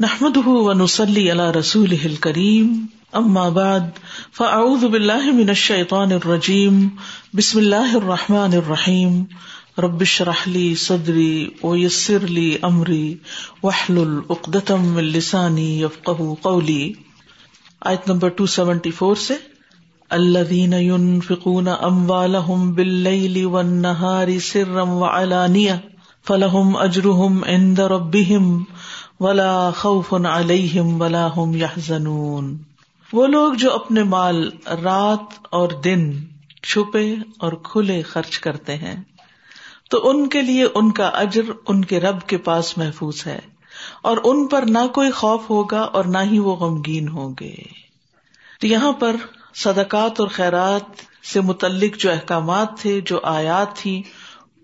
نحمد ونسلی علی رسول کریم اما بعد فاعوذ باللہ من الشیطان الرجیم بسم اللہ الرحمٰن الرحیم ربش رحلی صدری ویسر لی امری وحل العقدم السانی یفق قولی آیت نمبر ٹو سیونٹی فور سے الذين ينفقون اموالهم بالليل والنهار سرا وعلانية فلهم اجرهم عند ربهم ولا خوف عليهم ولا هم يحزنون وہ لوگ جو اپنے مال رات اور دن چھپے اور کھلے خرچ کرتے ہیں، تو ان کے لیے ان کا اجر ان کے رب کے پاس محفوظ ہے، اور ان پر نہ کوئی خوف ہوگا اور نہ ہی وہ غمگین ہوں گے۔ تو یہاں پر صدقات اور خیرات سے متعلق جو احکامات تھے، جو آیات تھی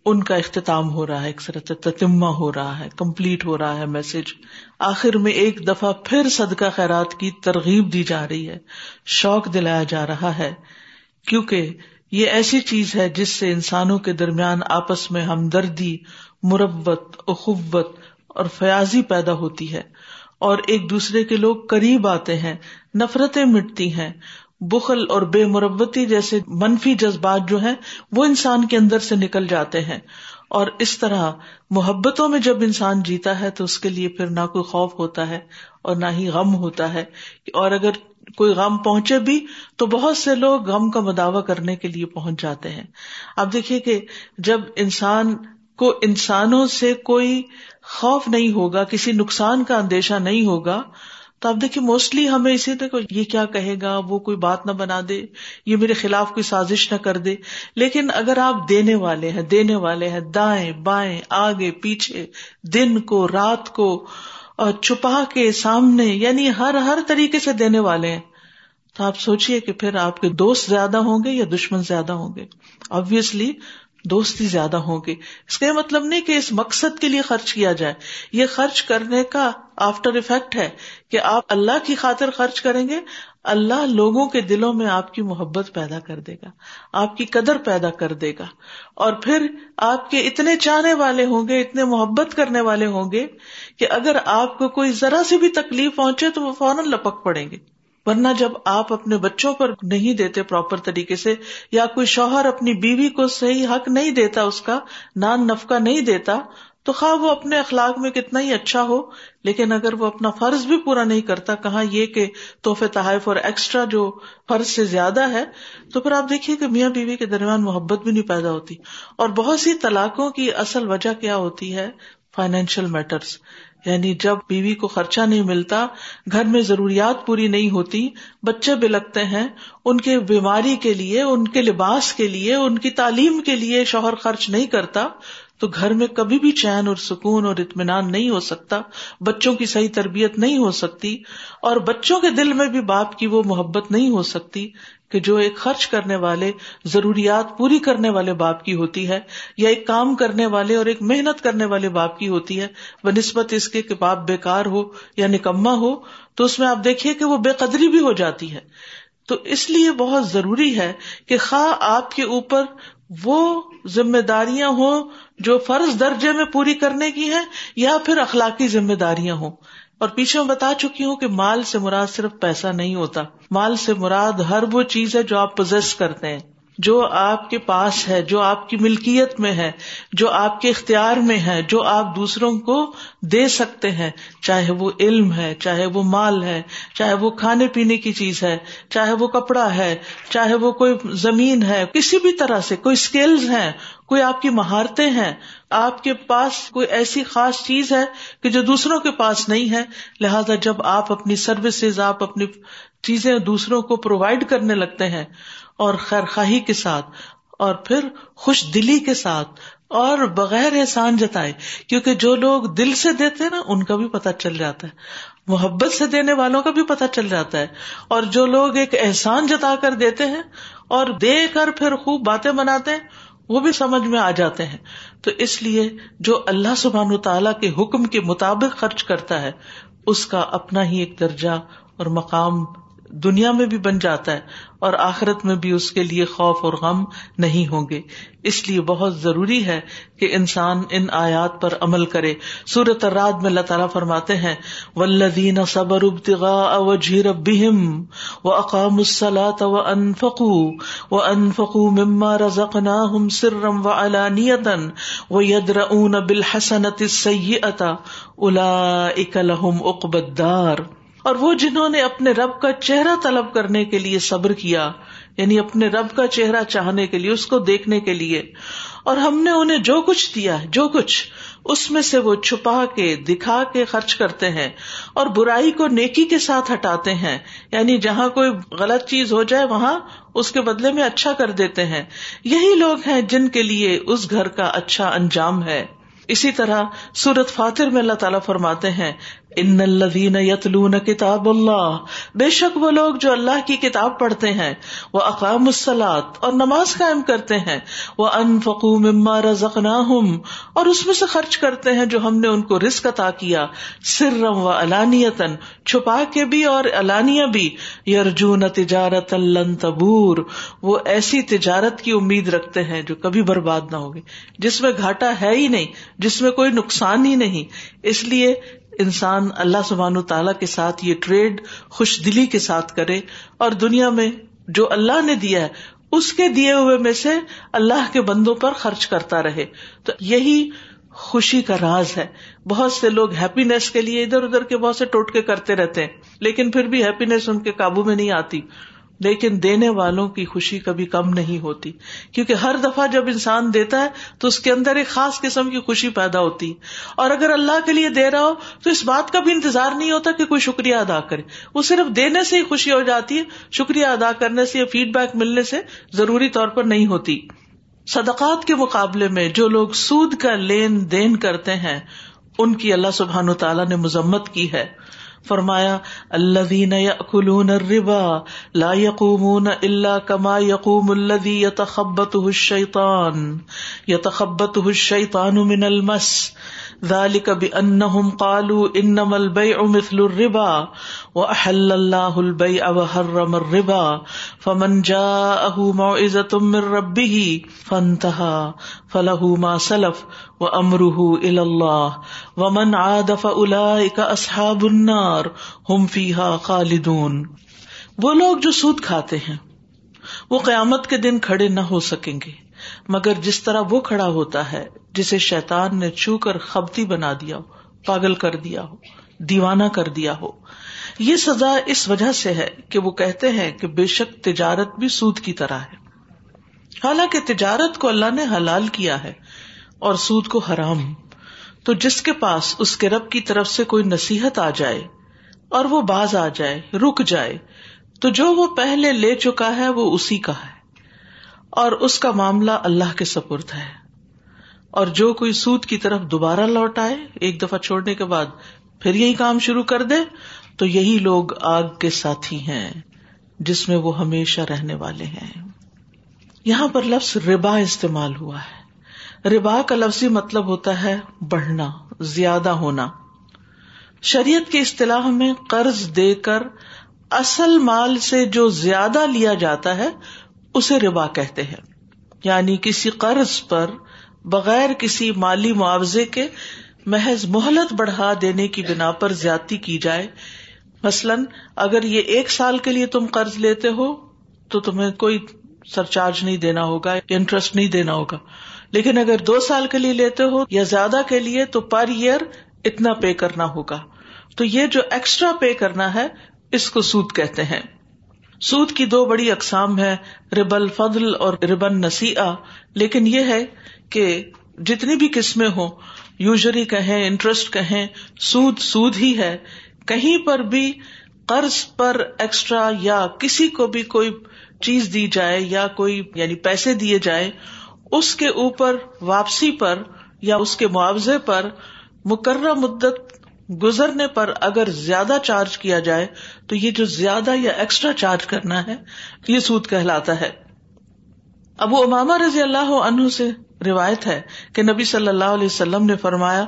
ان کا اختتام ہو رہا ہے ایک طرح تتمہ ہو رہا ہے، کمپلیٹ ہو رہا ہے میسج۔ آخر میں ایک دفعہ پھر صدقہ خیرات کی ترغیب دی جا رہی ہے۔ شوق دلایا جا رہا ہے۔ کیونکہ یہ ایسی چیز ہے جس سے انسانوں کے درمیان آپس میں ہمدردی، مربت، اخوت اور فیاضی پیدا ہوتی ہے۔ اور ایک دوسرے کے لوگ قریب آتے ہیں، نفرتیں مٹتی ہیں۔ بخل اور بے مربتی جیسے منفی جذبات جو ہیں، وہ انسان کے اندر سے نکل جاتے ہیں۔ اور اس طرح محبتوں میں جب انسان جیتا ہے تو اس کے لیے پھر نہ کوئی خوف ہوتا ہے اور نہ ہی غم ہوتا ہے۔ اور اگر کوئی غم پہنچے بھی تو بہت سے لوگ غم کا مداوع کرنے کے لیے پہنچ جاتے ہیں۔ اب دیکھیے کہ جب انسان کو انسانوں سے کوئی خوف نہیں ہوگا، کسی نقصان کا اندیشہ نہیں ہوگا تو آپ دیکھیے موسٹلی ہمیں اسی طرح یہ کیا کہے گا، وہ کوئی بات نہ بنا دے، یہ میرے خلاف کوئی سازش نہ کر دے۔ لیکن اگر آپ دینے والے ہیں، دینے والے ہیں، دائیں، بائیں، آگے، پیچھے، دن کو، رات کو، اور چھپا کے سامنے یعنی ہر ہر طریقے سے دینے والے ہیں، تو آپ سوچیے کہ پھر آپ کے دوست زیادہ ہوں گے یا دشمن زیادہ ہوں گے۔ آبیسلی دوستی زیادہ ہوں گے اس کا مطلب نہیں کہ اس مقصد کے لیے خرچ کیا جائے۔ یہ خرچ کرنے کا آفٹر افیکٹ ہے کہ آپ اللہ کی خاطر خرچ کریں گے۔ اللہ لوگوں کے دلوں میں آپ کی محبت پیدا کر دے گا۔ آپ کی قدر پیدا کر دے گا۔ اور پھر آپ کے اتنے چاہنے والے ہوں گے، اتنے محبت کرنے والے ہوں گے کہ اگر آپ کو کوئی ذرا سی بھی تکلیف پہنچے تو وہ فوراً لپک پڑیں گے۔ ورنہ جب آپ اپنے بچوں پر نہیں دیتے پراپر طریقے سے، یا کوئی شوہر اپنی بیوی کو صحیح حق نہیں دیتا، اس کا نان نفقہ نہیں دیتا، تو خواہ وہ اپنے اخلاق میں کتنا ہی اچھا ہو، لیکن اگر وہ اپنا فرض بھی پورا نہیں کرتا، کہاں یہ کہ تحفے تحائف اور ایکسٹرا جو فرض سے زیادہ ہے، تو پھر آپ دیکھیے کہ میاں بیوی کے درمیان محبت بھی نہیں پیدا ہوتی۔ اور بہت سی طلاقوں کی اصل وجہ کیا ہوتی ہے؟ فائنینشیل میٹرس یعنی جب بیوی کو خرچہ نہیں ملتا، گھر میں ضروریات پوری نہیں ہوتی، بچے بلکتے ہیں، ان کے بیماری کے لیے، ان کے لباس کے لیے، ان کی تعلیم کے لیے شوہر خرچ نہیں کرتا، تو گھر میں کبھی بھی چین اور سکون اور اطمینان نہیں ہو سکتا، بچوں کی صحیح تربیت نہیں ہو سکتی، اور بچوں کے دل میں بھی باپ کی وہ محبت نہیں ہو سکتی کہ جو ایک خرچ کرنے والے، ضروریات پوری کرنے والے باپ کی ہوتی ہے، یا ایک کام کرنے والے اور ایک محنت کرنے والے باپ کی ہوتی ہے بہ نسبت اس کے کہ باپ بےکار ہو یا نکما ہو، تو اس میں آپ دیکھیے کہ وہ بے قدری بھی ہو جاتی ہے۔ تو اس لیے بہت ضروری ہے کہ خواہ آپ کے اوپر وہ ذمہ داریاں ہوں جو فرض درجے میں پوری کرنے کی ہیں، یا پھر اخلاقی ذمہ داریاں ہوں۔ اور پیچھے میں بتا چکی ہوں کہ مال سے مراد صرف پیسہ نہیں ہوتا۔ مال سے مراد ہر وہ چیز ہے جو آپ پوزیس کرتے ہیں۔ جو آپ کے پاس ہے، جو آپ کی ملکیت میں ہے، جو آپ کے اختیار میں ہے، جو آپ دوسروں کو دے سکتے ہیں، چاہے وہ علم ہے، چاہے وہ مال ہے، چاہے وہ کھانے پینے کی چیز ہے، چاہے وہ کپڑا ہے، چاہے وہ کوئی زمین ہے، کسی بھی طرح سے، کوئی اسکلز ہیں، کوئی آپ کی مہارتیں ہیں، آپ کے پاس کوئی ایسی خاص چیز ہے کہ جو دوسروں کے پاس نہیں ہے، لہٰذا جب آپ اپنی سروسز آپ اپنی چیزیں دوسروں کو پرووائڈ کرنے لگتے ہیں اور خیر خواہی کے ساتھ، اور پھر خوش دلی کے ساتھ، اور بغیر احسان جتائے، کیونکہ جو لوگ دل سے دیتے نا، ان کا بھی پتا چل جاتا ہے۔ محبت سے دینے والوں کا بھی پتا چل جاتا ہے۔ اور جو لوگ ایک احسان جتا کر دیتے ہیں، اور دے کر پھر خوب باتیں بناتے ہیں، وہ بھی سمجھ میں آ جاتے ہیں۔ تو اس لیے جو اللہ سبحان تعالی کے حکم کے مطابق خرچ کرتا ہے، اس کا اپنا ہی ایک درجہ اور مقام دنیا میں بھی بن جاتا ہے اور آخرت میں بھی اس کے لیے خوف اور غم نہیں ہوں گے۔ اس لیے بہت ضروری ہے کہ انسان ان آیات پر عمل کرے۔ سورت رات میں اللہ تعالیٰ فرماتے ہیں ولدین صبر ابتغا و جھیربہم و اقام السلاۃ و انفقو و انفقو مما رزقناہم سرم و علانیتن و یدرؤون بالحسنت السیئۃ اولئک لهم عقبى الدار۔ اور وہ جنہوں نے اپنے رب کا چہرہ طلب کرنے کے لیے صبر کیا یعنی اپنے رب کا چہرہ چاہنے کے لیے، اس کو دیکھنے کے لیے۔ اور ہم نے انہیں جو کچھ دیا جو کچھ، اس میں سے وہ چھپا کے، دکھا کے خرچ کرتے ہیں اور برائی کو نیکی کے ساتھ ہٹاتے ہیں۔ یعنی جہاں کوئی غلط چیز ہو جائے، وہاں اس کے بدلے میں اچھا کر دیتے ہیں۔ یہی لوگ ہیں جن کے لیے اس گھر کا اچھا انجام ہے۔ اسی طرح سورت فاتر میں اللہ تعالیٰ فرماتے ہیں ان الذین یتلون کتاب اللہ، بے شک وہ لوگ جو اللہ کی کتاب پڑھتے ہیں، وہ اقام السلاط اور نماز قائم کرتے ہیں، وہ انفقوا مما رزقناہم، اور اس میں سے خرچ کرتے ہیں جو ہم نے ان کو رزق عطا کیا سرم و علانیتن چھپا کے بھی اور علانیہ بھی، یرجون تجارت لن تبور، وہ ایسی تجارت کی امید رکھتے ہیں جو کبھی برباد نہ ہوگی۔ جس میں گھاٹا ہے ہی نہیں، جس میں کوئی نقصان ہی نہیں۔ اس لیے انسان اللہ سبحان تعالی کے ساتھ یہ ٹریڈ خوش دلی کے ساتھ کرے اور دنیا میں جو اللہ نے دیا ہے، اس کے دیے ہوئے میں سے اللہ کے بندوں پر خرچ کرتا رہے۔ تو یہی خوشی کا راز ہے۔ بہت سے لوگ ہیپینیس کے لیے ادھر ادھر کے بہت سے ٹوٹکے کرتے رہتے ہیں، لیکن پھر بھی ہیپینیس ان کے قابو میں نہیں آتی۔ لیکن دینے والوں کی خوشی کبھی کم نہیں ہوتی۔ کیونکہ ہر دفعہ جب انسان دیتا ہے تو اس کے اندر ایک خاص قسم کی خوشی پیدا ہوتی۔ اور اگر اللہ کے لیے دے رہا ہو تو اس بات کا بھی انتظار نہیں ہوتا کہ کوئی شکریہ ادا کرے۔ وہ صرف دینے سے ہی خوشی ہو جاتی ہے، شکریہ ادا کرنے سے یا فیڈ بیک ملنے سے ضروری طور پر نہیں ہوتی۔ صدقات کے مقابلے میں جو لوگ سود کا لین دین کرتے ہیں، ان کی اللہ سبحان تعالیٰ نے مذمت کی ہے۔ فرمایا، الذين ياكلون الربا لا يقومون الا كما يقوم الذي يتخبطه الشيطان يتخبطه الشيطان من المس ذلك بأنهم قالوا انما البيع مثل الربا واحل الله البيع وحرم الربا فمن جاءه موعظة من ربه فانتهى فله ما سلف وامره الى الله ومن عاد فاولئك اصحاب النار هم فيها خالدون وہ لوگ جو سود کھاتے ہیں، وہ قیامت کے دن کھڑے نہ ہو سکیں گے، مگر جس طرح وہ کھڑا ہوتا ہے جسے شیتان نے چھو کر خبتی بنا دیا ہو، پاگل کر دیا ہو، دیوانہ کر دیا ہو۔ یہ سزا اس وجہ سے ہے کہ وہ کہتے ہیں کہ بے شک تجارت بھی سود کی طرح ہے۔ حالانکہ تجارت کو اللہ نے حلال کیا ہے اور سود کو حرام۔ تو جس کے پاس اس کے رب کی طرف سے کوئی نصیحت آ جائے اور وہ باز آ جائے، رک جائے، تو جو وہ پہلے لے چکا ہے وہ اسی کا ہے۔ اور اس کا معاملہ اللہ کے سپرد ہے۔ اور جو کوئی سود کی طرف دوبارہ لوٹ آئے، ایک دفعہ چھوڑنے کے بعد پھر یہی کام شروع کر دے، تو یہی لوگ آگ کے ساتھی ہیں، جس میں وہ ہمیشہ رہنے والے ہیں۔ یہاں پر لفظ ربا استعمال ہوا ہے۔ ربا کا لفظی مطلب ہوتا ہے بڑھنا، زیادہ ہونا۔ شریعت کی اصطلاح میں قرض دے کر اصل مال سے جو زیادہ لیا جاتا ہے، اسے ربا کہتے ہیں۔ یعنی کسی قرض پر بغیر کسی مالی معاوضے کے محض مہلت بڑھا دینے کی بنا پر زیادتی کی جائے۔ مثلاً، اگر یہ ایک سال کے لیے تم قرض لیتے ہو، تو تمہیں کوئی سرچارج نہیں دینا ہوگا، انٹرسٹ نہیں دینا ہوگا۔ لیکن اگر دو سال کے لیے لیتے ہو یا زیادہ کے لیے، تو پر ایئر اتنا پے کرنا ہوگا۔ تو یہ جو ایکسٹرا پے کرنا ہے، اس کو سود کہتے ہیں۔ سود کی دو بڑی اقسام ہے ربل فضل اور ربن نسیح لیکن یہ ہے کہ جتنی بھی قسمیں ہوں یوزلی کہیں انٹرسٹ کہیں، سود سود ہی ہے، کہیں پر بھی قرض پر ایکسٹرا یا کسی کو بھی کوئی چیز دی جائے یا کوئی یعنی پیسے دیے جائے اس کے اوپر واپسی پر یا اس کے معاوضے پر مقررہ مدت گزرنے پر اگر زیادہ چارج کیا جائے، تو یہ جو زیادہ یا ایکسٹرا چارج کرنا ہے، یہ سود کہلاتا ہے۔ ابو اماما رضی اللہ عنہ سے روایت ہے کہ نبی صلی اللہ علیہ وسلم نے فرمایا،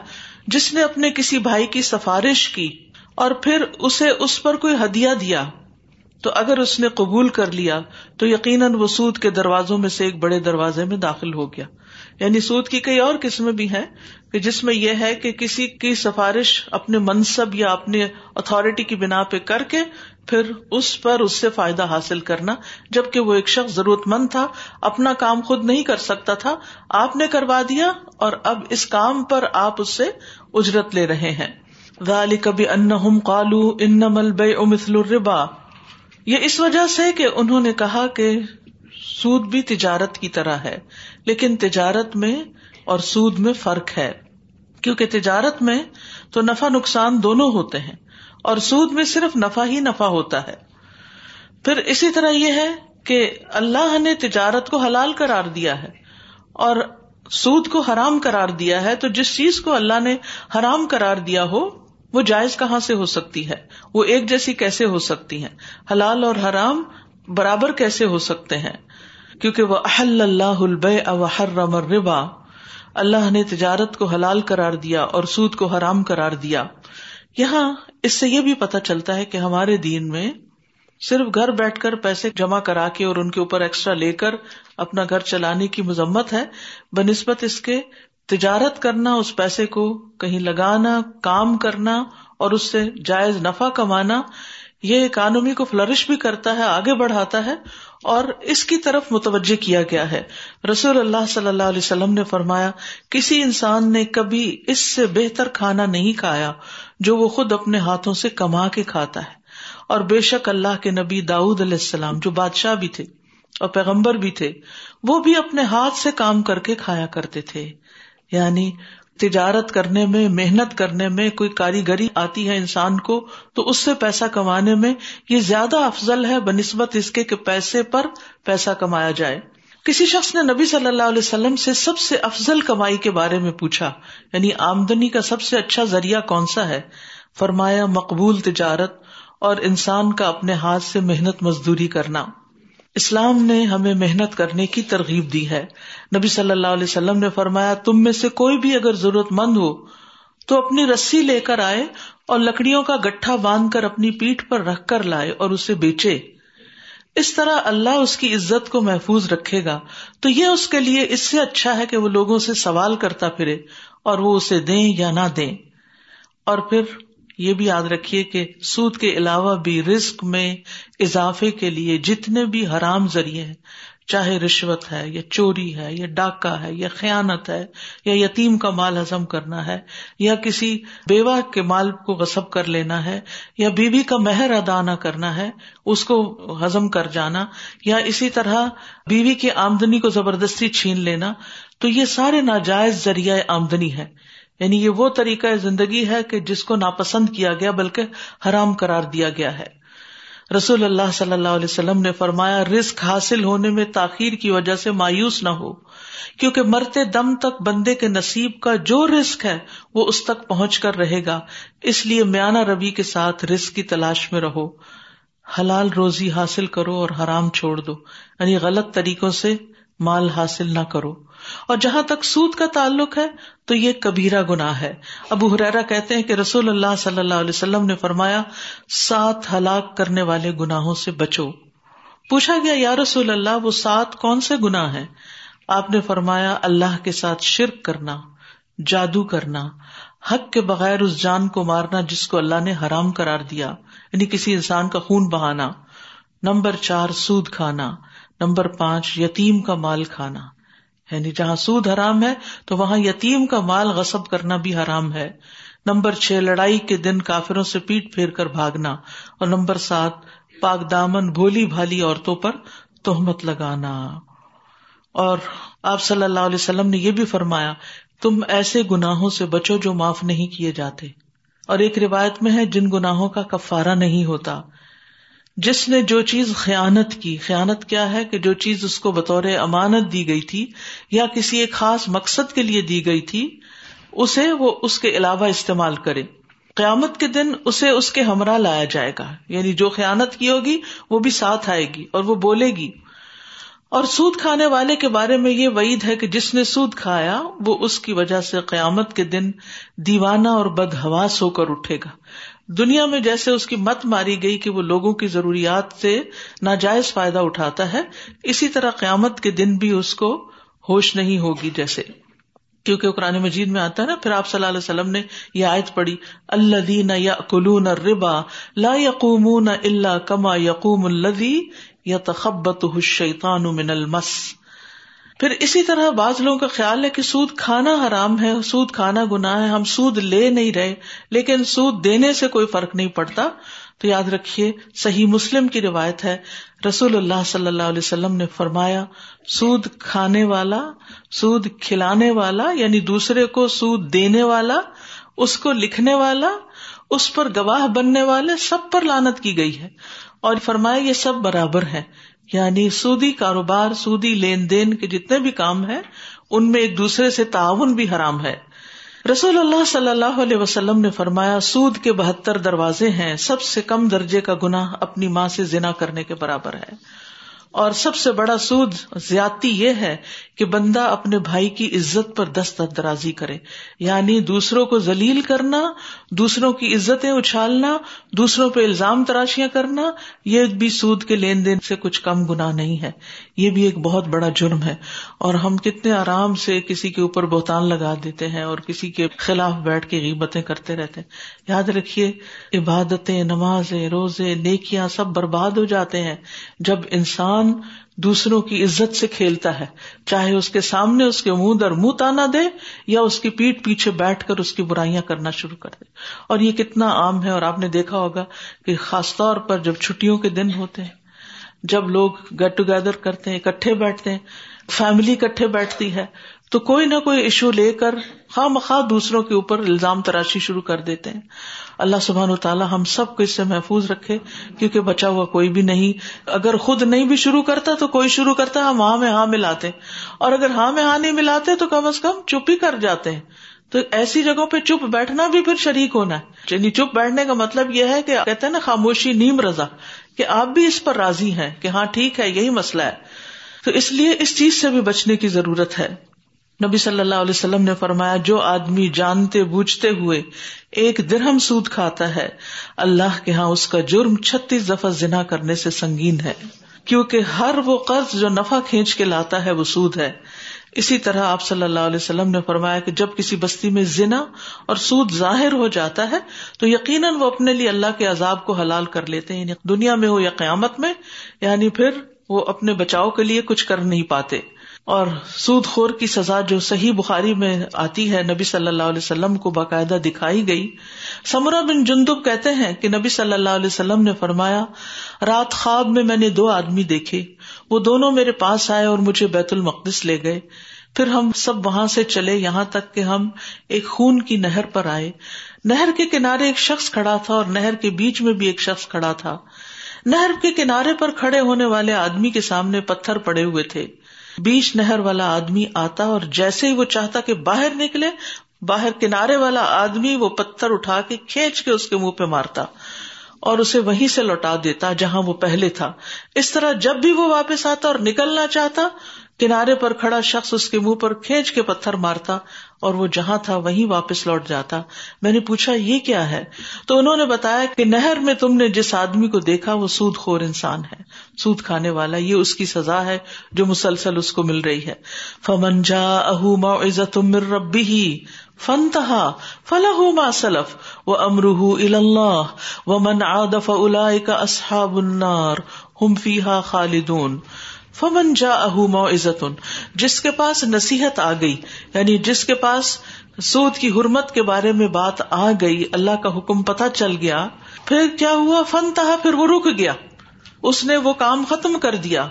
جس نے اپنے کسی بھائی کی سفارش کی اور پھر اسے اس پر کوئی ہدیہ دیا، تو اگر اس نے قبول کر لیا، تو یقیناً وہ سود کے دروازوں میں سے ایک بڑے دروازے میں داخل ہو گیا۔ یعنی سود کی کئی اور قسمیں بھی ہیں کہ جس میں یہ ہے کہ کسی کی سفارش اپنے منصب یا اپنی اتارٹی کی بنا پہ کر کے پھر اس پر اس سے فائدہ حاصل کرنا، جبکہ وہ ایک شخص ضرورت مند تھا، اپنا کام خود نہیں کر سکتا تھا، آپ نے کروا دیا اور اب اس کام پر آپ اس سے اجرت لے رہے ہیں۔ کبھی ان کالو ان بے امثل الربا۔ یہ اس وجہ سے کہ انہوں نے کہا کہ سود بھی تجارت کی طرح ہے، لیکن تجارت میں اور سود میں فرق ہے۔ کیونکہ تجارت میں تو نفع نقصان دونوں ہوتے ہیں۔ اور سود میں صرف نفع ہی نفع ہوتا ہے۔ پھر اسی طرح یہ ہے کہ اللہ نے تجارت کو حلال قرار دیا ہے اور سود کو حرام قرار دیا ہے، تو جس چیز کو اللہ نے حرام قرار دیا ہو، وہ جائز کہاں سے ہو سکتی ہے؟ وہ ایک جیسی کیسے ہو سکتی ہیں؟ حلال اور حرام برابر کیسے ہو سکتے ہیں؟ کیونکہ وہ احل اللہ البے حرم الربا، اللہ نے تجارت کو حلال قرار دیا اور سود کو حرام قرار دیا۔ یہاں اس سے یہ بھی پتا چلتا ہے کہ ہمارے دین میں صرف گھر بیٹھ کر پیسے جمع کرا کے اور ان کے اوپر ایکسٹرا لے کر اپنا گھر چلانے کی مذمت ہے بہ نسبت اس کے تجارت کرنا، اس پیسے کو کہیں لگانا، کام کرنا اور اس سے جائز نفع کمانا، یہ اکانومی کو فلرش بھی کرتا ہے، آگے بڑھاتا ہے اور اس کی طرف متوجہ کیا گیا ہے۔ رسول اللہ صلی اللہ علیہ وسلم نے فرمایا، کسی انسان نے کبھی اس سے بہتر کھانا نہیں کھایا جو وہ خود اپنے ہاتھوں سے کما کے کھاتا ہے۔ اور بے شک اللہ کے نبی داود علیہ السلام جو بادشاہ بھی تھے اور پیغمبر بھی تھے، وہ بھی اپنے ہاتھ سے کام کر کے کھایا کرتے تھے۔ یعنی تجارت کرنے میں، محنت کرنے میں کوئی کاریگری آتی ہے انسان کو، تو اس سے پیسہ کمانے میں یہ زیادہ افضل ہے بہ نسبت اس کے کہ پیسے پر پیسہ کمایا جائے۔ کسی شخص نے نبی صلی اللہ علیہ وسلم سے سب سے افضل کمائی کے بارے میں پوچھا یعنی آمدنی کا سب سے اچھا ذریعہ کون سا ہے؟ فرمایا، مقبول تجارت اور انسان کا اپنے ہاتھ سے محنت مزدوری کرنا۔ اسلام نے ہمیں محنت کرنے کی ترغیب دی ہے۔ نبی صلی اللہ علیہ وسلم نے فرمایا، تم میں سے کوئی بھی اگر ضرورت مند ہو، تو اپنی رسی لے کر آئے اور لکڑیوں کا گٹھا باندھ کر اپنی پیٹ پر رکھ کر لائے اور اسے بیچے۔ اس طرح اللہ اس کی عزت کو محفوظ رکھے گا۔ تو یہ اس کے لیے اس سے اچھا ہے کہ وہ لوگوں سے سوال کرتا پھرے اور وہ اسے دیں یا نہ دیں۔ اور پھر یہ بھی یاد رکھیے کہ سود کے علاوہ بھی رسک میں اضافے کے لیے جتنے بھی حرام ذریعے ہیں، چاہے رشوت ہے یا چوری ہے یا ڈاکہ ہے یا خیانت ہے یا یتیم کا مال ہزم کرنا ہے یا کسی بیوہ کے مال کو غصب کر لینا ہے یا بیوی کا مہر ادا نہ کرنا ہے، اس کو ہزم کر جانا یا اسی طرح بیوی کی آمدنی کو زبردستی چھین لینا، تو یہ سارے ناجائز ذریعہ آمدنی ہے۔ یعنی یہ وہ طریقہ زندگی ہے کہ جس کو ناپسند کیا گیا بلکہ حرام قرار دیا گیا ہے۔ رسول اللہ صلی اللہ علیہ وسلم نے فرمایا رسک حاصل ہونے میں تاخیر کی وجہ سے مایوس نہ ہو، کیونکہ مرتے دم تک بندے کے نصیب کا جو رسک ہے وہ اس تک پہنچ کر رہے گا۔ اس لیے میانہ ربی کے ساتھ رسک کی تلاش میں رہو۔ حلال روزی حاصل کرو اور حرام چھوڑ دو۔ یعنی غلط طریقوں سے مال حاصل نہ کرو۔ اور جہاں تک سود کا تعلق ہے تو یہ کبیرا گنا ہے۔ ابو حرا کہتے ہیں کہ رسول اللہ صلی اللہ علیہ وسلم نے فرمایا، سات ہلاک کرنے والے گناہوں سے بچو۔ پوچھا گیا، یا رسول اللہ، وہ سات کون سے گنا ہے آپ نے فرمایا، اللہ کے ساتھ شرک کرنا، جادو کرنا، حق کے بغیر اس جان کو مارنا جس کو اللہ نے حرام کرار دیا یعنی کسی انسان کا خون بہانا۔ نمبر چار، سود کھانا۔ نمبر پانچ، یتیم کا مال کھانا۔ یعنی جہاں سود حرام ہے تو وہاں یتیم کا مال غصب کرنا بھی حرام ہے۔ نمبر چھ، لڑائی کے دن کافروں سے پیٹ پھیر کر بھاگنا۔ اور نمبر سات، پاک دامن، بھولی بھالی عورتوں پر تہمت لگانا۔ اور آپ صلی اللہ علیہ وسلم نے یہ بھی فرمایا، تم ایسے گناہوں سے بچو جو معاف نہیں کیے جاتے۔ اور ایک روایت میں ہے، جن گناہوں کا کفارہ نہیں ہوتا۔ جس نے جو چیز خیانت کی، خیانت کیا ہے کہ جو چیز اس کو بطور امانت دی گئی تھی یا کسی ایک خاص مقصد کے لیے دی گئی تھی، اسے وہ اس کے علاوہ استعمال کرے۔ قیامت کے دن اسے اس کے ہمراہ لایا جائے گا۔ یعنی جو خیانت کی ہوگی، وہ بھی ساتھ آئے گی اور وہ بولے گی۔ اور سود کھانے والے کے بارے میں یہ وعید ہے کہ جس نے سود کھایا، وہ اس کی وجہ سے قیامت کے دن دیوانہ اور بد حواس ہو کر اٹھے گا۔ دنیا میں جیسے اس کی مت ماری گئی کہ وہ لوگوں کی ضروریات سے ناجائز فائدہ اٹھاتا ہے، اسی طرح قیامت کے دن بھی اس کو ہوش نہیں ہوگی جیسے۔ کیونکہ قرآن مجید میں آتا ہے نا، پھر آپ صلی اللہ علیہ وسلم نے یہ آیت پڑھی اللہ دینا یا کلون ربا لا یقوم اللہ کما یقوم الدی یا تخبت شیطان من المس۔ پھر اسی طرح بعض لوگوں کا خیال ہے کہ سود کھانا حرام ہے، سود کھانا گنا ہے، ہم سود لے نہیں رہے، لیکن سود دینے سے کوئی فرق نہیں پڑتا۔ تو یاد رکھیے، صحیح مسلم کی روایت ہے، رسول اللہ صلی اللہ علیہ وسلم نے فرمایا، سود کھانے والا، سود کھلانے والا یعنی دوسرے کو سود دینے والا، اس کو لکھنے والا، اس پر گواہ بننے والے، سب پر لانت کی گئی ہے۔ اور فرمایا، یہ سب برابر ہے۔ یعنی سودی کاروبار، سودی لین دین کے جتنے بھی کام ہے ان میں ایک دوسرے سے تعاون بھی حرام ہے۔ رسول اللہ صلی اللہ علیہ وسلم نے فرمایا، سود کے بہتر دروازے ہیں، سب سے کم درجے کا گناہ اپنی ماں سے زنا کرنے کے برابر ہے۔ اور سب سے بڑا سود زیادتی یہ ہے کہ بندہ اپنے بھائی کی عزت پر دست درازی کرے۔ یعنی دوسروں کو ذلیل کرنا، دوسروں کی عزتیں اچھالنا، دوسروں پہ الزام تراشیاں کرنا، یہ بھی سود کے لین دین سے کچھ کم گنا نہیں ہے۔ یہ بھی ایک بہت بڑا جرم ہے۔ اور ہم کتنے آرام سے کسی کے اوپر بہتان لگا دیتے ہیں اور کسی کے خلاف بیٹھ کے غیبتیں کرتے رہتے ہیں۔ یاد رکھیے، عبادتیں، نمازیں، روزے، نیکیاں سب برباد ہو جاتے ہیں۔ جب انسان انسان دوسروں کی عزت سے کھیلتا ہے۔ چاہے اس کے سامنے اس کے منہ در منہ تانا دے یا اس کی پیٹ پیچھے بیٹھ کر اس کی برائیاں کرنا شروع کر دے۔ اور یہ کتنا عام ہے اور آپ نے دیکھا ہوگا کہ خاص طور پر جب چھٹیوں کے دن ہوتے ہیں، جب لوگ گیٹ ٹوگیدر کرتے ہیں، اکٹھے بیٹھتے ہیں فیملی اکٹھے بیٹھتی ہے تو کوئی نہ کوئی ایشو لے کر خواہ مخواہ دوسروں کے اوپر الزام تراشی شروع کر دیتے ہیں۔ اللہ سبحان و تعالیٰ ہم سب کو اس سے محفوظ رکھے، کیونکہ بچا ہوا کوئی بھی نہیں۔ اگر خود نہیں بھی شروع کرتا تو کوئی شروع کرتا، ہم ہاں میں ہاں ملاتے اور اگر ہاں میں ہاں نہیں ملاتے تو کم از کم چپ ہی کر جاتے ہیں۔ تو ایسی جگہوں پہ چپ بیٹھنا بھی پھر شریک ہونا ہے۔ یعنی چپ بیٹھنے کا مطلب یہ ہے کہ کہتے ہیں نا خاموشی، نیم رضا، کہ آپ بھی اس پر راضی ہیں کہ ہاں ٹھیک ہے، یہی مسئلہ ہے۔ تو اس لیے اس چیز سے بھی بچنے کی ضرورت ہے۔ نبی صلی اللہ علیہ وسلم نے فرمایا، جو آدمی جانتے بوجھتے ہوئے ایک درہم سود کھاتا ہے، اللہ کے ہاں اس کا جرم چھتیس دفعہ زنا کرنے سے سنگین ہے۔ کیونکہ ہر وہ قرض جو نفع کھینچ کے لاتا ہے، وہ سود ہے۔ اسی طرح آپ صلی اللہ علیہ وسلم نے فرمایا کہ جب کسی بستی میں زنا اور سود ظاہر ہو جاتا ہے، تو یقیناً وہ اپنے لیے اللہ کے عذاب کو حلال کر لیتے ہیں۔ یعنی دنیا میں ہو یا قیامت میں یعنی پھر وہ اپنے بچاؤ کے لیے کچھ کر نہیں پاتے۔ اور سود خور کی سزا جو صحیح بخاری میں آتی ہے، نبی صلی اللہ علیہ وسلم کو باقاعدہ دکھائی گئی۔ سمرا بن جندب کہتے ہیں کہ نبی صلی اللہ علیہ وسلم نے فرمایا، رات خواب میں میں نے دو آدمی دیکھے۔ وہ دونوں میرے پاس آئے اور مجھے بیت المقدس لے گئے۔ پھر ہم سب وہاں سے چلے، یہاں تک کہ ہم ایک خون کی نہر پر آئے۔ نہر کے کنارے ایک شخص کھڑا تھا اور نہر کے بیچ میں بھی ایک شخص کھڑا تھا۔ نہر کے کنارے پر کھڑے ہونے والے آدمی کے سامنے پتھر پڑے ہوئے تھے۔ بیچ نہر والا آدمی آتا اور جیسے ہی وہ چاہتا کہ باہر نکلے، باہر کنارے والا آدمی وہ پتھر اٹھا کے کھینچ کے اس کے منہ پہ مارتا اور اسے وہیں سے لوٹا دیتا جہاں وہ پہلے تھا۔ اس طرح جب بھی وہ واپس آتا اور نکلنا چاہتا، کنارے پر کھڑا شخص اس کے منہ پر کھینچ کے پتھر مارتا اور وہ جہاں تھا وہیں واپس لوٹ جاتا۔ میں نے پوچھا، یہ کیا ہے؟ تو انہوں نے بتایا کہ نہر میں تم نے جس آدمی کو دیکھا، وہ سود خور انسان ہے۔ سود کھانے والا، یہ اس کی سزا ہے جو مسلسل اس کو مل رہی ہے۔ فمن جا اہ عزت مر ربی ہی فن تہا فلاح ما سلف و امرح اللہ و من آدف الا کا اصحاب النار ہم فیحا خالدون۔ فمن جا اہ عزت جس کے پاس نصیحت آ گئی یعنی جس کے پاس سود کی حرمت کے بارے میں بات آ گئی، اللہ کا حکم پتہ چل گیا، پھر کیا ہوا؟ فن تھا پھر وہ رک گیا۔ اس نے وہ کام ختم کر دیا۔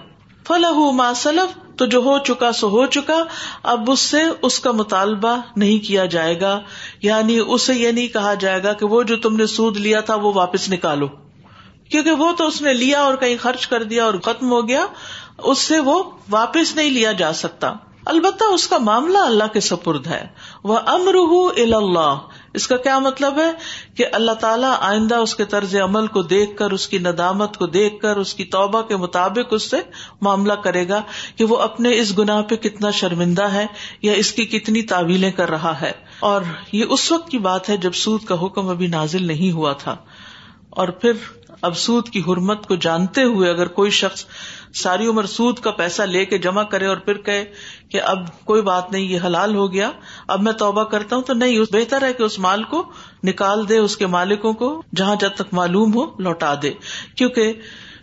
فلاح ما سلف، تو جو ہو چکا سو ہو چکا۔ اب اس سے اس کا مطالبہ نہیں کیا جائے گا۔ یعنی اسے یہ نہیں کہا جائے گا کہ وہ جو تم نے سود لیا تھا، وہ واپس نکالو۔ کیونکہ وہ تو اس نے لیا اور کہیں خرچ کر دیا اور ختم ہو گیا۔ اس سے وہ واپس نہیں لیا جا سکتا۔ البتہ اس کا معاملہ اللہ کے سپرد ہے۔ وہ امرح اللہ اس کا کیا مطلب ہے؟ کہ اللہ تعالیٰ آئندہ اس کے طرز عمل کو دیکھ کر، اس کی ندامت کو دیکھ کر، اس کی توبہ کے مطابق اس سے معاملہ کرے گا کہ وہ اپنے اس گناہ پہ کتنا شرمندہ ہے یا اس کی کتنی تعویلیں کر رہا ہے۔ اور یہ اس وقت کی بات ہے جب سود کا حکم ابھی نازل نہیں ہوا تھا۔ اور پھر اب سود کی حرمت کو جانتے ہوئے اگر کوئی شخص ساری عمر سود کا پیسہ لے کے جمع کرے اور پھر کہے کہ اب کوئی بات نہیں، یہ حلال ہو گیا، اب میں توبہ کرتا ہوں تو نہیں بہتر ہے کہ اس مال کو نکال دے، اس کے مالکوں کو جہاں جب تک معلوم ہو لوٹا دے۔ کیونکہ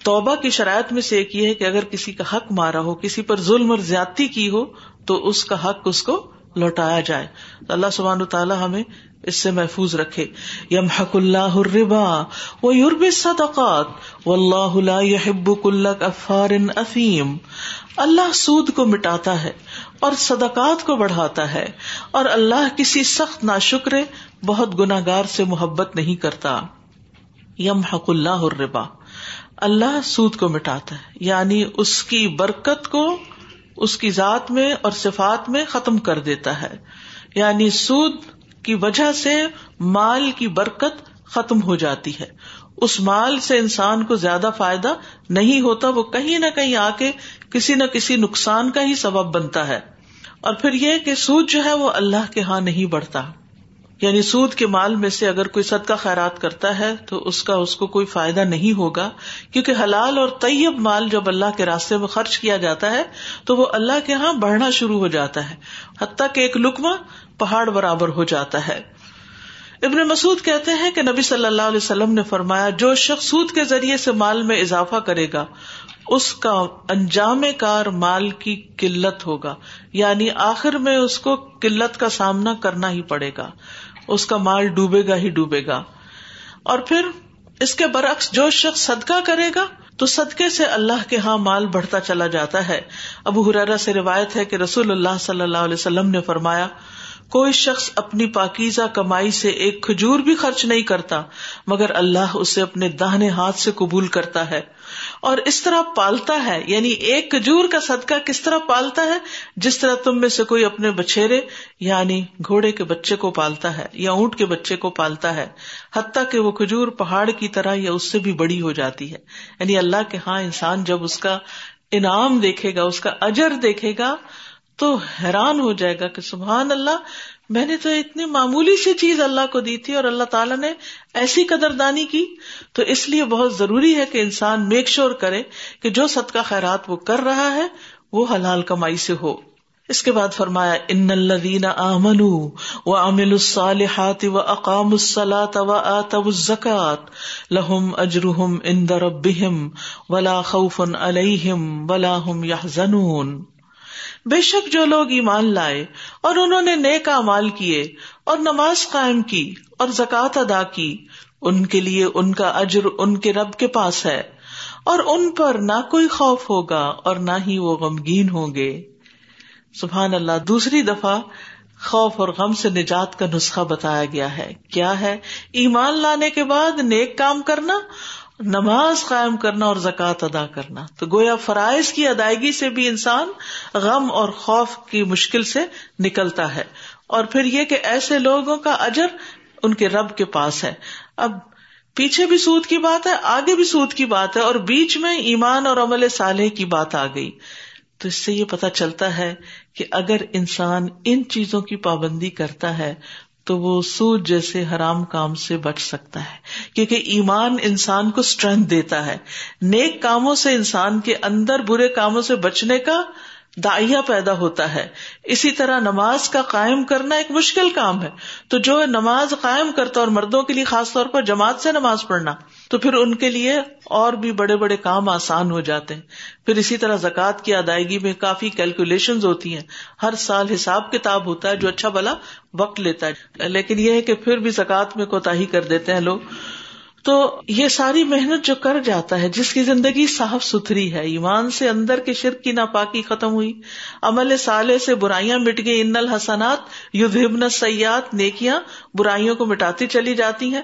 توبہ کی شرائط میں سے ایک یہ ہے کہ اگر کسی کا حق مارا ہو، کسی پر ظلم اور زیادتی کی ہو، تو اس کا حق اس کو لوٹایا جائے۔ اللہ سبحان تعالیٰ ہمیں اس سے محفوظ رکھے۔ یم حق اللہ الربا وہ یورب صدقات و اللہ یحب کلک افارن افیم۔ اللہ سود کو مٹاتا ہے اور صدقات کو بڑھاتا ہے اور اللہ کسی سخت ناشکرے بہت گناگار سے محبت نہیں کرتا۔ یم حق اللہ الربا۔ اللہ سود کو مٹاتا ہے یعنی اس کی برکت کو اس کی ذات میں اور صفات میں ختم کر دیتا ہے۔ یعنی سود کی وجہ سے مال کی برکت ختم ہو جاتی ہے۔ اس مال سے انسان کو زیادہ فائدہ نہیں ہوتا، وہ کہیں نہ کہیں آ کے کسی نہ کسی نقصان کا ہی سبب بنتا ہے۔ اور پھر یہ کہ سود جو ہے وہ اللہ کے ہاں نہیں بڑھتا۔ یعنی سود کے مال میں سے اگر کوئی صدقہ خیرات کرتا ہے تو اس کا، اس کو کوئی فائدہ نہیں ہوگا۔ کیونکہ حلال اور طیب مال جب اللہ کے راستے میں خرچ کیا جاتا ہے تو وہ اللہ کے یہاں بڑھنا شروع ہو جاتا ہے۔ حتیٰ کہ ایک لکما پہاڑ برابر ہو جاتا ہے۔ ابن مسعود کہتے ہیں کہ نبی صلی اللہ علیہ وسلم نے فرمایا، جو شخص سود کے ذریعے سے مال میں اضافہ کرے گا، اس کا انجام کار مال کی قلت ہوگا۔ یعنی آخر میں اس کو قلت کا سامنا کرنا ہی پڑے گا۔ اس کا مال ڈوبے گا ہی ڈوبے گا۔ اور پھر اس کے برعکس جو شخص صدقہ کرے گا، تو صدقے سے اللہ کے ہاں مال بڑھتا چلا جاتا ہے۔ ابو حرارا سے روایت ہے کہ رسول اللہ صلی اللہ علیہ وسلم نے فرمایا کوئی شخص اپنی پاکیزہ کمائی سے ایک کھجور بھی خرچ نہیں کرتا، مگر اللہ اسے اپنے دہنے ہاتھ سے قبول کرتا ہے۔ اور اس طرح پالتا ہے یعنی ایک کھجور کا صدقہ کس طرح پالتا ہے؟ جس طرح تم میں سے کوئی اپنے بچھیرے یعنی گھوڑے کے بچے کو پالتا ہے یا اونٹ کے بچے کو پالتا ہے، حتیٰ کہ وہ کھجور پہاڑ کی طرح یا اس سے بھی بڑی ہو جاتی ہے۔ یعنی اللہ کے ہاں انسان جب اس کا انعام دیکھے گا، اس کا اجر دیکھے گا تو حیران ہو جائے گا کہ سبحان اللہ، میں نے تو اتنی معمولی سی چیز اللہ کو دی تھی اور اللہ تعالیٰ نے ایسی قدر دانی کی۔ تو اس لیے بہت ضروری ہے کہ انسان میک شور کرے کہ جو صدقہ خیرات وہ کر رہا ہے، وہ حلال کمائی سے ہو۔ اس کے بعد فرمایا، ان الدین آمن و امل الصالحات و اقام الصلاۃ و آتب الزکات لہم اجرحم ان دربہم ولا خوف علیہم ولا ہم یحزنون۔ بے شک جو لوگ ایمان لائے اور انہوں نے نیک مال کیے اور نماز قائم کی اور زکوٰۃ ادا کی، ان کے لیے ان کا اجر ان کے رب کے پاس ہے اور ان پر نہ کوئی خوف ہوگا اور نہ ہی وہ غمگین ہوں گے۔ سبحان اللہ، دوسری دفعہ خوف اور غم سے نجات کا نسخہ بتایا گیا ہے۔ کیا ہے؟ ایمان لانے کے بعد نیک کام کرنا نماز قائم کرنا اور زکوٰۃ ادا کرنا۔ تو گویا فرائض کی ادائیگی سے بھی انسان غم اور خوف کی مشکل سے نکلتا ہے۔ اور پھر یہ کہ ایسے لوگوں کا اجر ان کے رب کے پاس ہے۔ اب پیچھے بھی سود کی بات ہے، آگے بھی سود کی بات ہے، اور بیچ میں ایمان اور عمل صالح کی بات آ گئی۔ تو اس سے یہ پتا چلتا ہے کہ اگر انسان ان چیزوں کی پابندی کرتا ہے تو وہ سود جیسے حرام کام سے بچ سکتا ہے۔ کیونکہ ایمان انسان کو اسٹرینتھ دیتا ہے۔ نیک کاموں سے انسان کے اندر برے کاموں سے بچنے کا دائیا پیدا ہوتا ہے۔ اسی طرح نماز کا قائم کرنا ایک مشکل کام ہے۔ تو جو نماز قائم کرتا اور مردوں کے لیے خاص طور پر جماعت سے نماز پڑھنا۔ تو پھر ان کے لیے اور بھی بڑے بڑے کام آسان ہو جاتے ہیں۔ پھر اسی طرح زکوٰۃ کی ادائیگی میں کافی کیلکولیشن ہوتی ہیں۔ ہر سال حساب کتاب ہوتا ہے جو اچھا بلا وقت لیتا ہے۔ لیکن یہ ہے کہ پھر بھی زکوٰۃ میں کوتا ہی کر دیتے ہیں لوگ۔ تو یہ ساری محنت جو کر جاتا ہے، جس کی زندگی صاف ستھری ہے، ایمان سے اندر کے شرک کی ناپاکی ختم ہوئی۔ عمل سالے سے برائیاں مٹ گئی ان الحسنات یدھبن سیات نیکیاں برائیوں کو مٹاتی چلی جاتی ہیں۔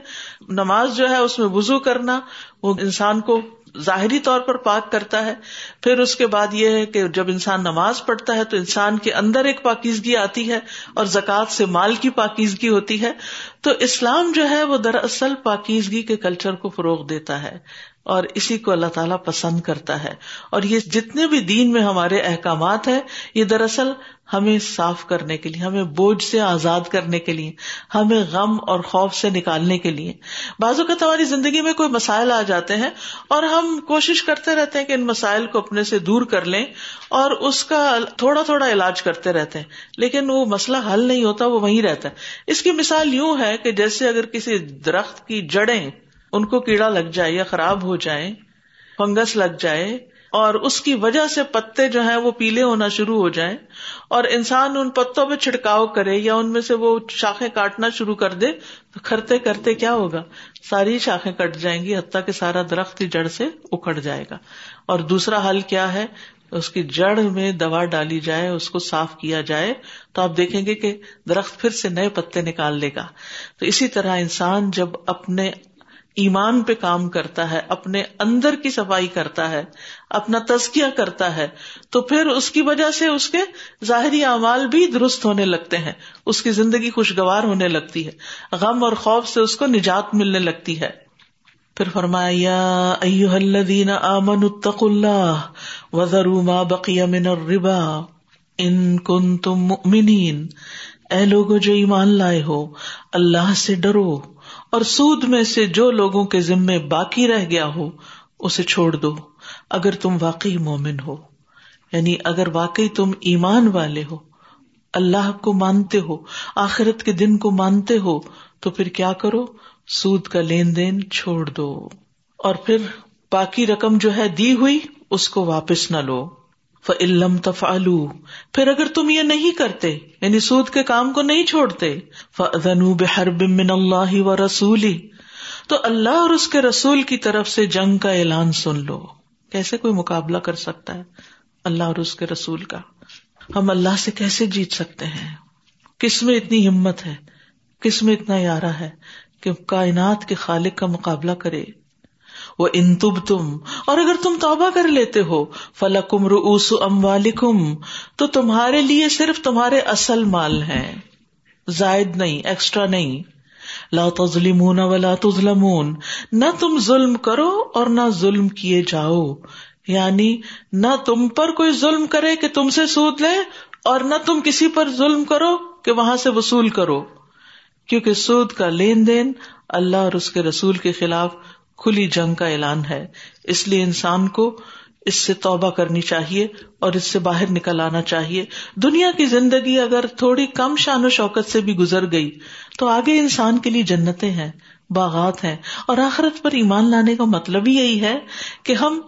نماز جو ہے، اس میں وزو کرنا، وہ انسان کو ظاہری طور پر پاک کرتا ہے، پھر اس کے بعد یہ ہے کہ جب انسان نماز پڑھتا ہے تو انسان کے اندر ایک پاکیزگی آتی ہے اور زکوٰۃ سے مال کی پاکیزگی ہوتی ہے۔ تو اسلام جو ہے وہ دراصل پاکیزگی کے کلچر کو فروغ دیتا ہے۔ اور اسی کو اللہ تعالیٰ پسند کرتا ہے۔ اور یہ جتنے بھی دین میں ہمارے احکامات ہیں، یہ دراصل ہمیں صاف کرنے کے لیے، ہمیں بوجھ سے آزاد کرنے کے لیے، ہمیں غم اور خوف سے نکالنے کے لیے۔ بعض اوقات ہماری زندگی میں کوئی مسائل آ جاتے ہیں اور ہم کوشش کرتے رہتے ہیں کہ ان مسائل کو اپنے سے دور کر لیں اور اس کا تھوڑا تھوڑا علاج کرتے رہتے ہیں۔ لیکن وہ مسئلہ حل نہیں ہوتا، وہ وہیں رہتا ہے۔ اس کی مثال یوں ہے کہ جیسے اگر کسی درخت کی جڑیں ان کو کیڑا لگ جائے یا خراب ہو جائے، فنگس لگ جائے، اور اس کی وجہ سے پتے جو ہیں وہ پیلے ہونا شروع ہو جائیں، اور انسان ان پتوں پہ چھڑکاؤ کرے یا ان میں سے وہ شاخیں کاٹنا شروع کر دے، تو کرتے کرتے کیا ہوگا؟ ساری شاخیں کٹ جائیں گی، حتیٰ کہ سارا درخت کی جڑ سے اکھڑ جائے گا۔ اور دوسرا حل کیا ہے؟ اس کی جڑ میں دوا ڈالی جائے، اس کو صاف کیا جائے، تو آپ دیکھیں گے کہ درخت پھر سے نئے پتے نکال لے گا۔ تو اسی طرح انسان جب اپنے ایمان پہ کام کرتا ہے، اپنے اندر کی صفائی کرتا ہے، اپنا تزکیہ کرتا ہے، تو پھر اس کی وجہ سے اس کے ظاہری اعمال بھی درست ہونے لگتے ہیں، اس کی زندگی خوشگوار ہونے لگتی ہے، غم اور خوف سے اس کو نجات ملنے لگتی ہے۔ پھر فرمایا الذین آمنوا اتقوا اللہ وذروا ما بقی من الربا ان کنتم مؤمنین۔ اے لوگوں جو ایمان لائے ہو، اللہ سے ڈرو۔ اور سود میں سے جو لوگوں کے ذمے باقی رہ گیا ہو، اسے چھوڑ دو، اگر تم واقعی مومن ہو۔ یعنی اگر واقعی تم ایمان والے ہو، اللہ کو مانتے ہو، آخرت کے دن کو مانتے ہو، تو پھر کیا کرو؟ سود کا لین دین چھوڑ دو۔ اور پھر باقی رقم جو ہے دی ہوئی، اس کو واپس نہ لو۔ فعلم تفالو پھر اگر تم یہ نہیں کرتے یعنی سود کے کام کو نہیں چھوڑتے من اللہ و رسولی تو اللہ اور اس کے رسول کی طرف سے جنگ کا اعلان سن لو۔ کیسے کوئی مقابلہ کر سکتا ہے اللہ اور اس کے رسول کا؟ ہم اللہ سے کیسے جیت سکتے ہیں؟ کس میں اتنی ہمت ہے؟ کس میں اتنا یارہ ہے کہ کائنات کے خالق کا مقابلہ کرے؟ وہ ان تب تم اور اگر تم توبہ کر لیتے ہو، فلکم روس ام والم تو تمہارے لیے صرف تمہارے اصل مال ہیں۔ زائد نہیں ایکسٹرا نہیں۔ لا تظلمون ولا تظلمون، نہ تم ظلم کرو اور نہ ظلم کیے جاؤ۔ یعنی نہ تم پر کوئی ظلم کرے کہ تم سے سود لے، اور نہ تم کسی پر ظلم کرو کہ وہاں سے وصول کرو۔ کیونکہ سود کا لین دین اللہ اور اس کے رسول کے خلاف کھلی جنگ کا اعلان ہے۔ اس لیے انسان کو اس سے توبہ کرنی چاہیے اور اس سے باہر نکل آنا چاہیے۔ دنیا کی زندگی اگر تھوڑی کم شان و شوکت سے بھی گزر گئی تو آگے انسان کے لیے جنتیں ہیں، باغات ہیں۔ اور آخرت پر ایمان لانے کا مطلب ہی یہی ہے کہ ہم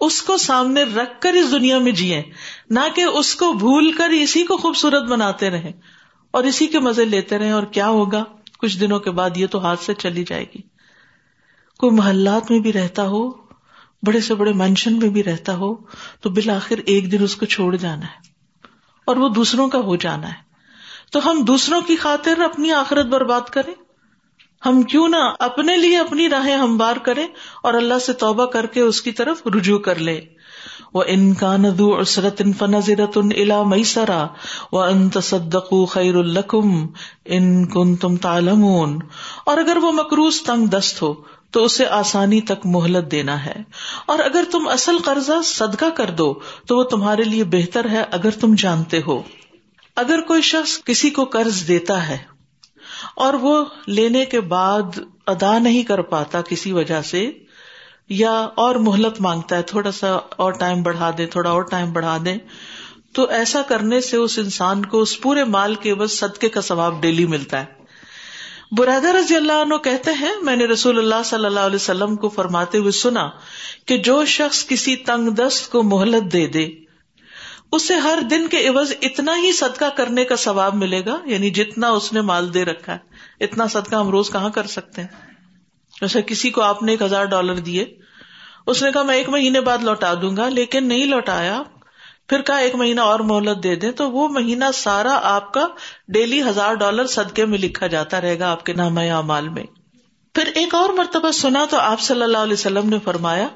اس کو سامنے رکھ کر اس دنیا میں جیے نہ کہ اس کو بھول کر اسی کو خوبصورت بناتے رہے اور اسی کے مزے لیتے رہے اور کیا ہوگا؟ کچھ دنوں کے بعد یہ تو ہاتھ سے چلی جائے گی۔ کوئی محلات میں بھی رہتا ہو، بڑے سے بڑے مینشن میں بھی رہتا ہو، تو بالآخر ایک دن اس کو چھوڑ جانا ہے اور وہ دوسروں کا ہو جانا ہے۔ تو ہم دوسروں کی خاطر اپنی آخرت برباد کریں۔ ہم کیوں نہ اپنے لیے اپنی راہیں ہموار کریں اور اللہ سے توبہ کر کے اس کی طرف رجوع کر لے۔ وہ ان کا ندو عسرت ان فنزرت ان الا مئی سرا و ان تصدق خیر القم ان کن تم تالمون اور اگر وہ مکروز تنگ دست ہو تو اسے آسانی تک مہلت دینا ہے۔ اور اگر تم اصل قرضہ صدقہ کر دو، تو وہ تمہارے لیے بہتر ہے اگر تم جانتے ہو۔ اگر کوئی شخص کسی کو قرض دیتا ہے اور وہ لینے کے بعد ادا نہیں کر پاتا کسی وجہ سے، یا اور مہلت مانگتا ہے، تھوڑا سا اور ٹائم بڑھا دے، تھوڑا اور ٹائم بڑھا دے، تو ایسا کرنے سے اس انسان کو اس پورے مال کے بس صدقے کا ثواب ڈیلی ملتا ہے۔ برادر رضی اللہ عنہ کہتے ہیں، میں نے رسول اللہ صلی اللہ علیہ وسلم کو فرماتے ہوئے سنا کہ جو شخص کسی تنگ دست کو مہلت دے دے، اسے ہر دن کے عوض اتنا ہی صدقہ کرنے کا ثواب ملے گا یعنی جتنا اس نے مال دے رکھا ہے، اتنا صدقہ ہم روز کہاں کر سکتے ہیں؟ جیسے کسی کو آپ نے ایک ہزار ڈالر دیے، اس نے کہا میں ایک مہینے بعد لوٹا دوں گا، لیکن نہیں لوٹایا پھر کہا ایک مہینہ اور مہلت دے دیں تو وہ مہینہ سارا آپ کا ڈیلی ہزار ڈالر صدقے میں لکھا جاتا رہے گا آپ کے نام مال میں۔ پھر ایک اور مرتبہ سنا تو آپ صلی اللہ علیہ وسلم نے فرمایا،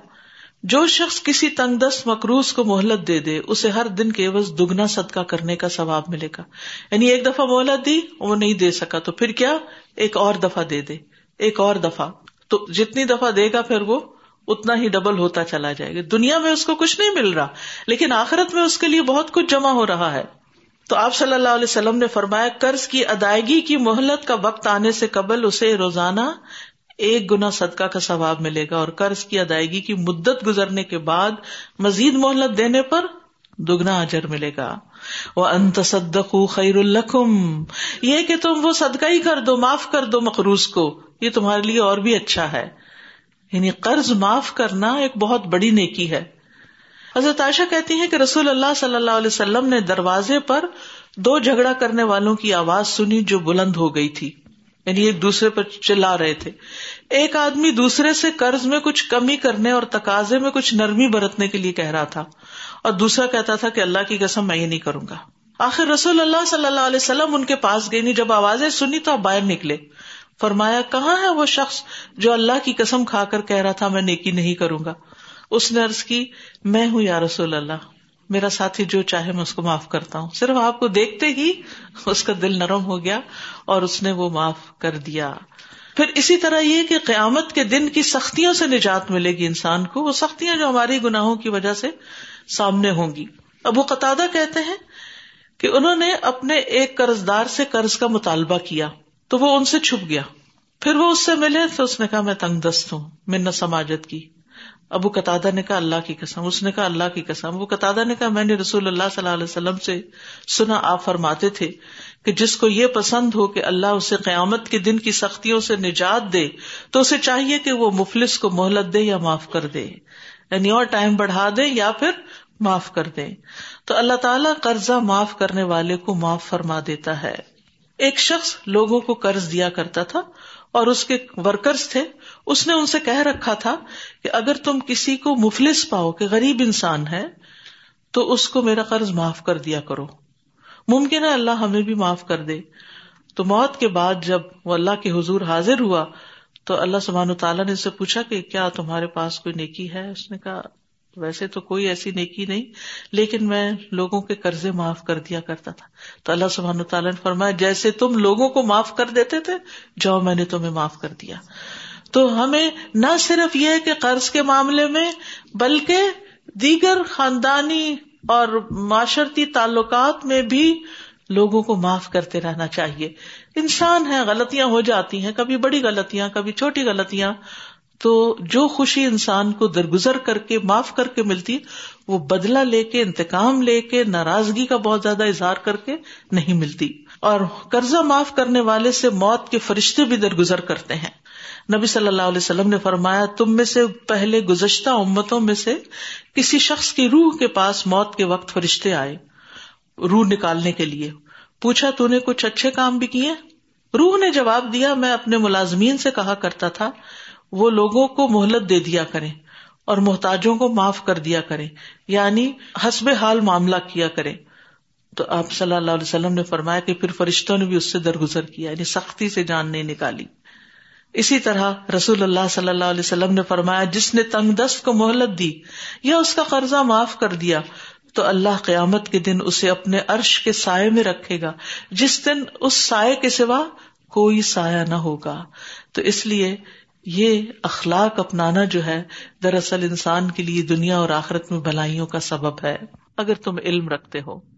جو شخص کسی تنگ دست مکروز کو مہلت دے دے، اسے ہر دن کے عوض دگنا صدقہ کرنے کا ثواب ملے گا۔ یعنی ایک دفعہ مہلت دی، وہ نہیں دے سکا، تو پھر کیا؟ ایک اور دفعہ دے دے، ایک اور دفعہ۔ تو جتنی دفعہ دے گا پھر وہ؟ اتنا ہی ڈبل ہوتا چلا جائے گا۔ دنیا میں اس کو کچھ نہیں مل رہا، لیکن آخرت میں اس کے لیے بہت کچھ جمع ہو رہا ہے۔ تو آپ صلی اللہ علیہ وسلم نے فرمایا، قرض کی ادائیگی کی مہلت کا وقت آنے سے قبل اسے روزانہ ایک گنا صدقہ کا ثواب ملے گا اور قرض کی ادائیگی کی مدت گزرنے کے بعد مزید مہلت دینے پر دگنا اجر ملے گا۔ وہ انتصدق خیر القم یہ کہ تم وہ صدقہ ہی کر دو، معاف کر دو مقروض کو۔ یہ تمہارے لیے اور بھی اچھا ہے۔ یعنی قرض معاف کرنا ایک بہت بڑی نیکی ہے۔ حضرت عائشہ کہتی ہیں کہ رسول اللہ صلی اللہ علیہ وسلم نے دروازے پر دو جھگڑا کرنے والوں کی آواز سنی جو بلند ہو گئی تھی۔ یعنی ایک دوسرے پر چلا رہے تھے۔ ایک آدمی دوسرے سے قرض میں کچھ کمی کرنے اور تقاضے میں کچھ نرمی برتنے کے لیے کہہ رہا تھا۔ اور دوسرا کہتا تھا کہ اللہ کی قسم میں یہ نہیں کروں گا۔ آخر رسول اللہ صلی اللہ علیہ وسلم ان کے پاس گئی یعنی نہیں جب آوازیں سنی تو آپ باہر نکلے۔ فرمایا، کہاں ہے وہ شخص جو اللہ کی قسم کھا کر کہہ رہا تھا، میں نیکی نہیں کروں گا؟ اس نے ارض کی، میں ہوں یا رسول اللہ، میرا ساتھی جو چاہے میں اس کو معاف کرتا ہوں۔ صرف آپ کو دیکھتے ہی اس کا دل نرم ہو گیا اور اس نے وہ معاف کر دیا۔ پھر اسی طرح یہ کہ قیامت کے دن کی سختیوں سے نجات ملے گی انسان کو، وہ سختیاں جو ہماری گناہوں کی وجہ سے سامنے ہوں گی۔ ابو قطع کہتے ہیں کہ انہوں نے اپنے ایک قرض دار سے قرض کا مطالبہ کیا۔ تو وہ ان سے چھپ گیا۔ پھر وہ اس سے ملے تو اس نے کہا، میں تنگ دست ہوں من سماجت کی۔ ابو قطع نے کہا، اللہ کی قسم۔ اس نے کہا، اللہ کی قسم۔ ابو قطع نے کہا، میں نے رسول اللہ صلی اللہ علیہ وسلم سے سنا، آپ فرماتے تھے کہ جس کو یہ پسند ہو کہ اللہ اسے قیامت کے دن کی سختیوں سے نجات دے، تو اسے چاہیے کہ وہ مفلس کو مہلت دے یا معاف کر دے۔ یعنی اور ٹائم بڑھا دے یا پھر معاف کر دے۔ تو اللہ تعالیٰ قرضہ معاف کرنے والے کو معاف فرما دیتا ہے۔ ایک شخص لوگوں کو قرض دیا کرتا تھا اور اس کے ورکرز تھے، اس نے ان سے کہہ رکھا تھا کہ اگر تم کسی کو مفلس پاؤ کہ غریب انسان ہے، تو اس کو میرا قرض معاف کر دیا کرو۔ ممکن ہے اللہ ہمیں بھی معاف کر دے۔ تو موت کے بعد جب وہ اللہ کے حضور حاضر ہوا، تو اللہ سبحان تعالیٰ نے اس سے پوچھا کہ کیا تمہارے پاس کوئی نیکی ہے؟ اس نے کہا ویسے تو کوئی ایسی نیکی نہیں، لیکن میں لوگوں کے قرضے معاف کر دیا کرتا تھا۔ تو اللہ سبحان تعالیٰ نے فرمایا، جیسے تم لوگوں کو معاف کر دیتے تھے، جاؤ میں نے تمہیں معاف کر دیا۔ تو ہمیں نہ صرف یہ کہ قرض کے معاملے میں، بلکہ دیگر خاندانی اور معاشرتی تعلقات میں بھی لوگوں کو معاف کرتے رہنا چاہیے۔ انسان ہے غلطیاں ہو جاتی ہیں، کبھی بڑی غلطیاں، کبھی چھوٹی غلطیاں۔ تو جو خوشی انسان کو درگزر کر کے، معاف کر کے ملتی، وہ بدلا لے کے، انتقام لے کے، ناراضگی کا بہت زیادہ اظہار کر کے نہیں ملتی۔ اور قرضہ معاف کرنے والے سے موت کے فرشتے بھی درگزر کرتے ہیں۔ نبی صلی اللہ علیہ وسلم نے فرمایا، تم میں سے پہلے گزشتہ امتوں میں سے کسی شخص کی روح کے پاس موت کے وقت فرشتے آئے روح نکالنے کے لیے۔ پوچھا، تو نے کچھ اچھے کام بھی کیے؟ روح نے جواب دیا، میں اپنے ملازمین سے کہا کرتا تھا وہ لوگوں کو مہلت دے دیا کرے اور محتاجوں کو معاف کر دیا کرے یعنی حسب حال معاملہ کیا کرے تو آپ صلی اللہ علیہ وسلم نے فرمایا کہ پھر فرشتوں نے بھی اس سے درگزر کیا یعنی سختی سے جان نہیں نکالی۔ اسی طرح رسول اللہ صلی اللہ علیہ وسلم نے فرمایا، جس نے تنگ دست کو مہلت دی یا اس کا قرضہ معاف کر دیا، تو اللہ قیامت کے دن اسے اپنے عرش کے سائے میں رکھے گا، جس دن اس سائے کے سوا کوئی سایہ نہ ہوگا۔ تو اس لیے یہ اخلاق اپنانا جو ہے، دراصل انسان کے لیے دنیا اور آخرت میں بھلائیوں کا سبب ہے۔ اگر تم علم رکھتے ہو۔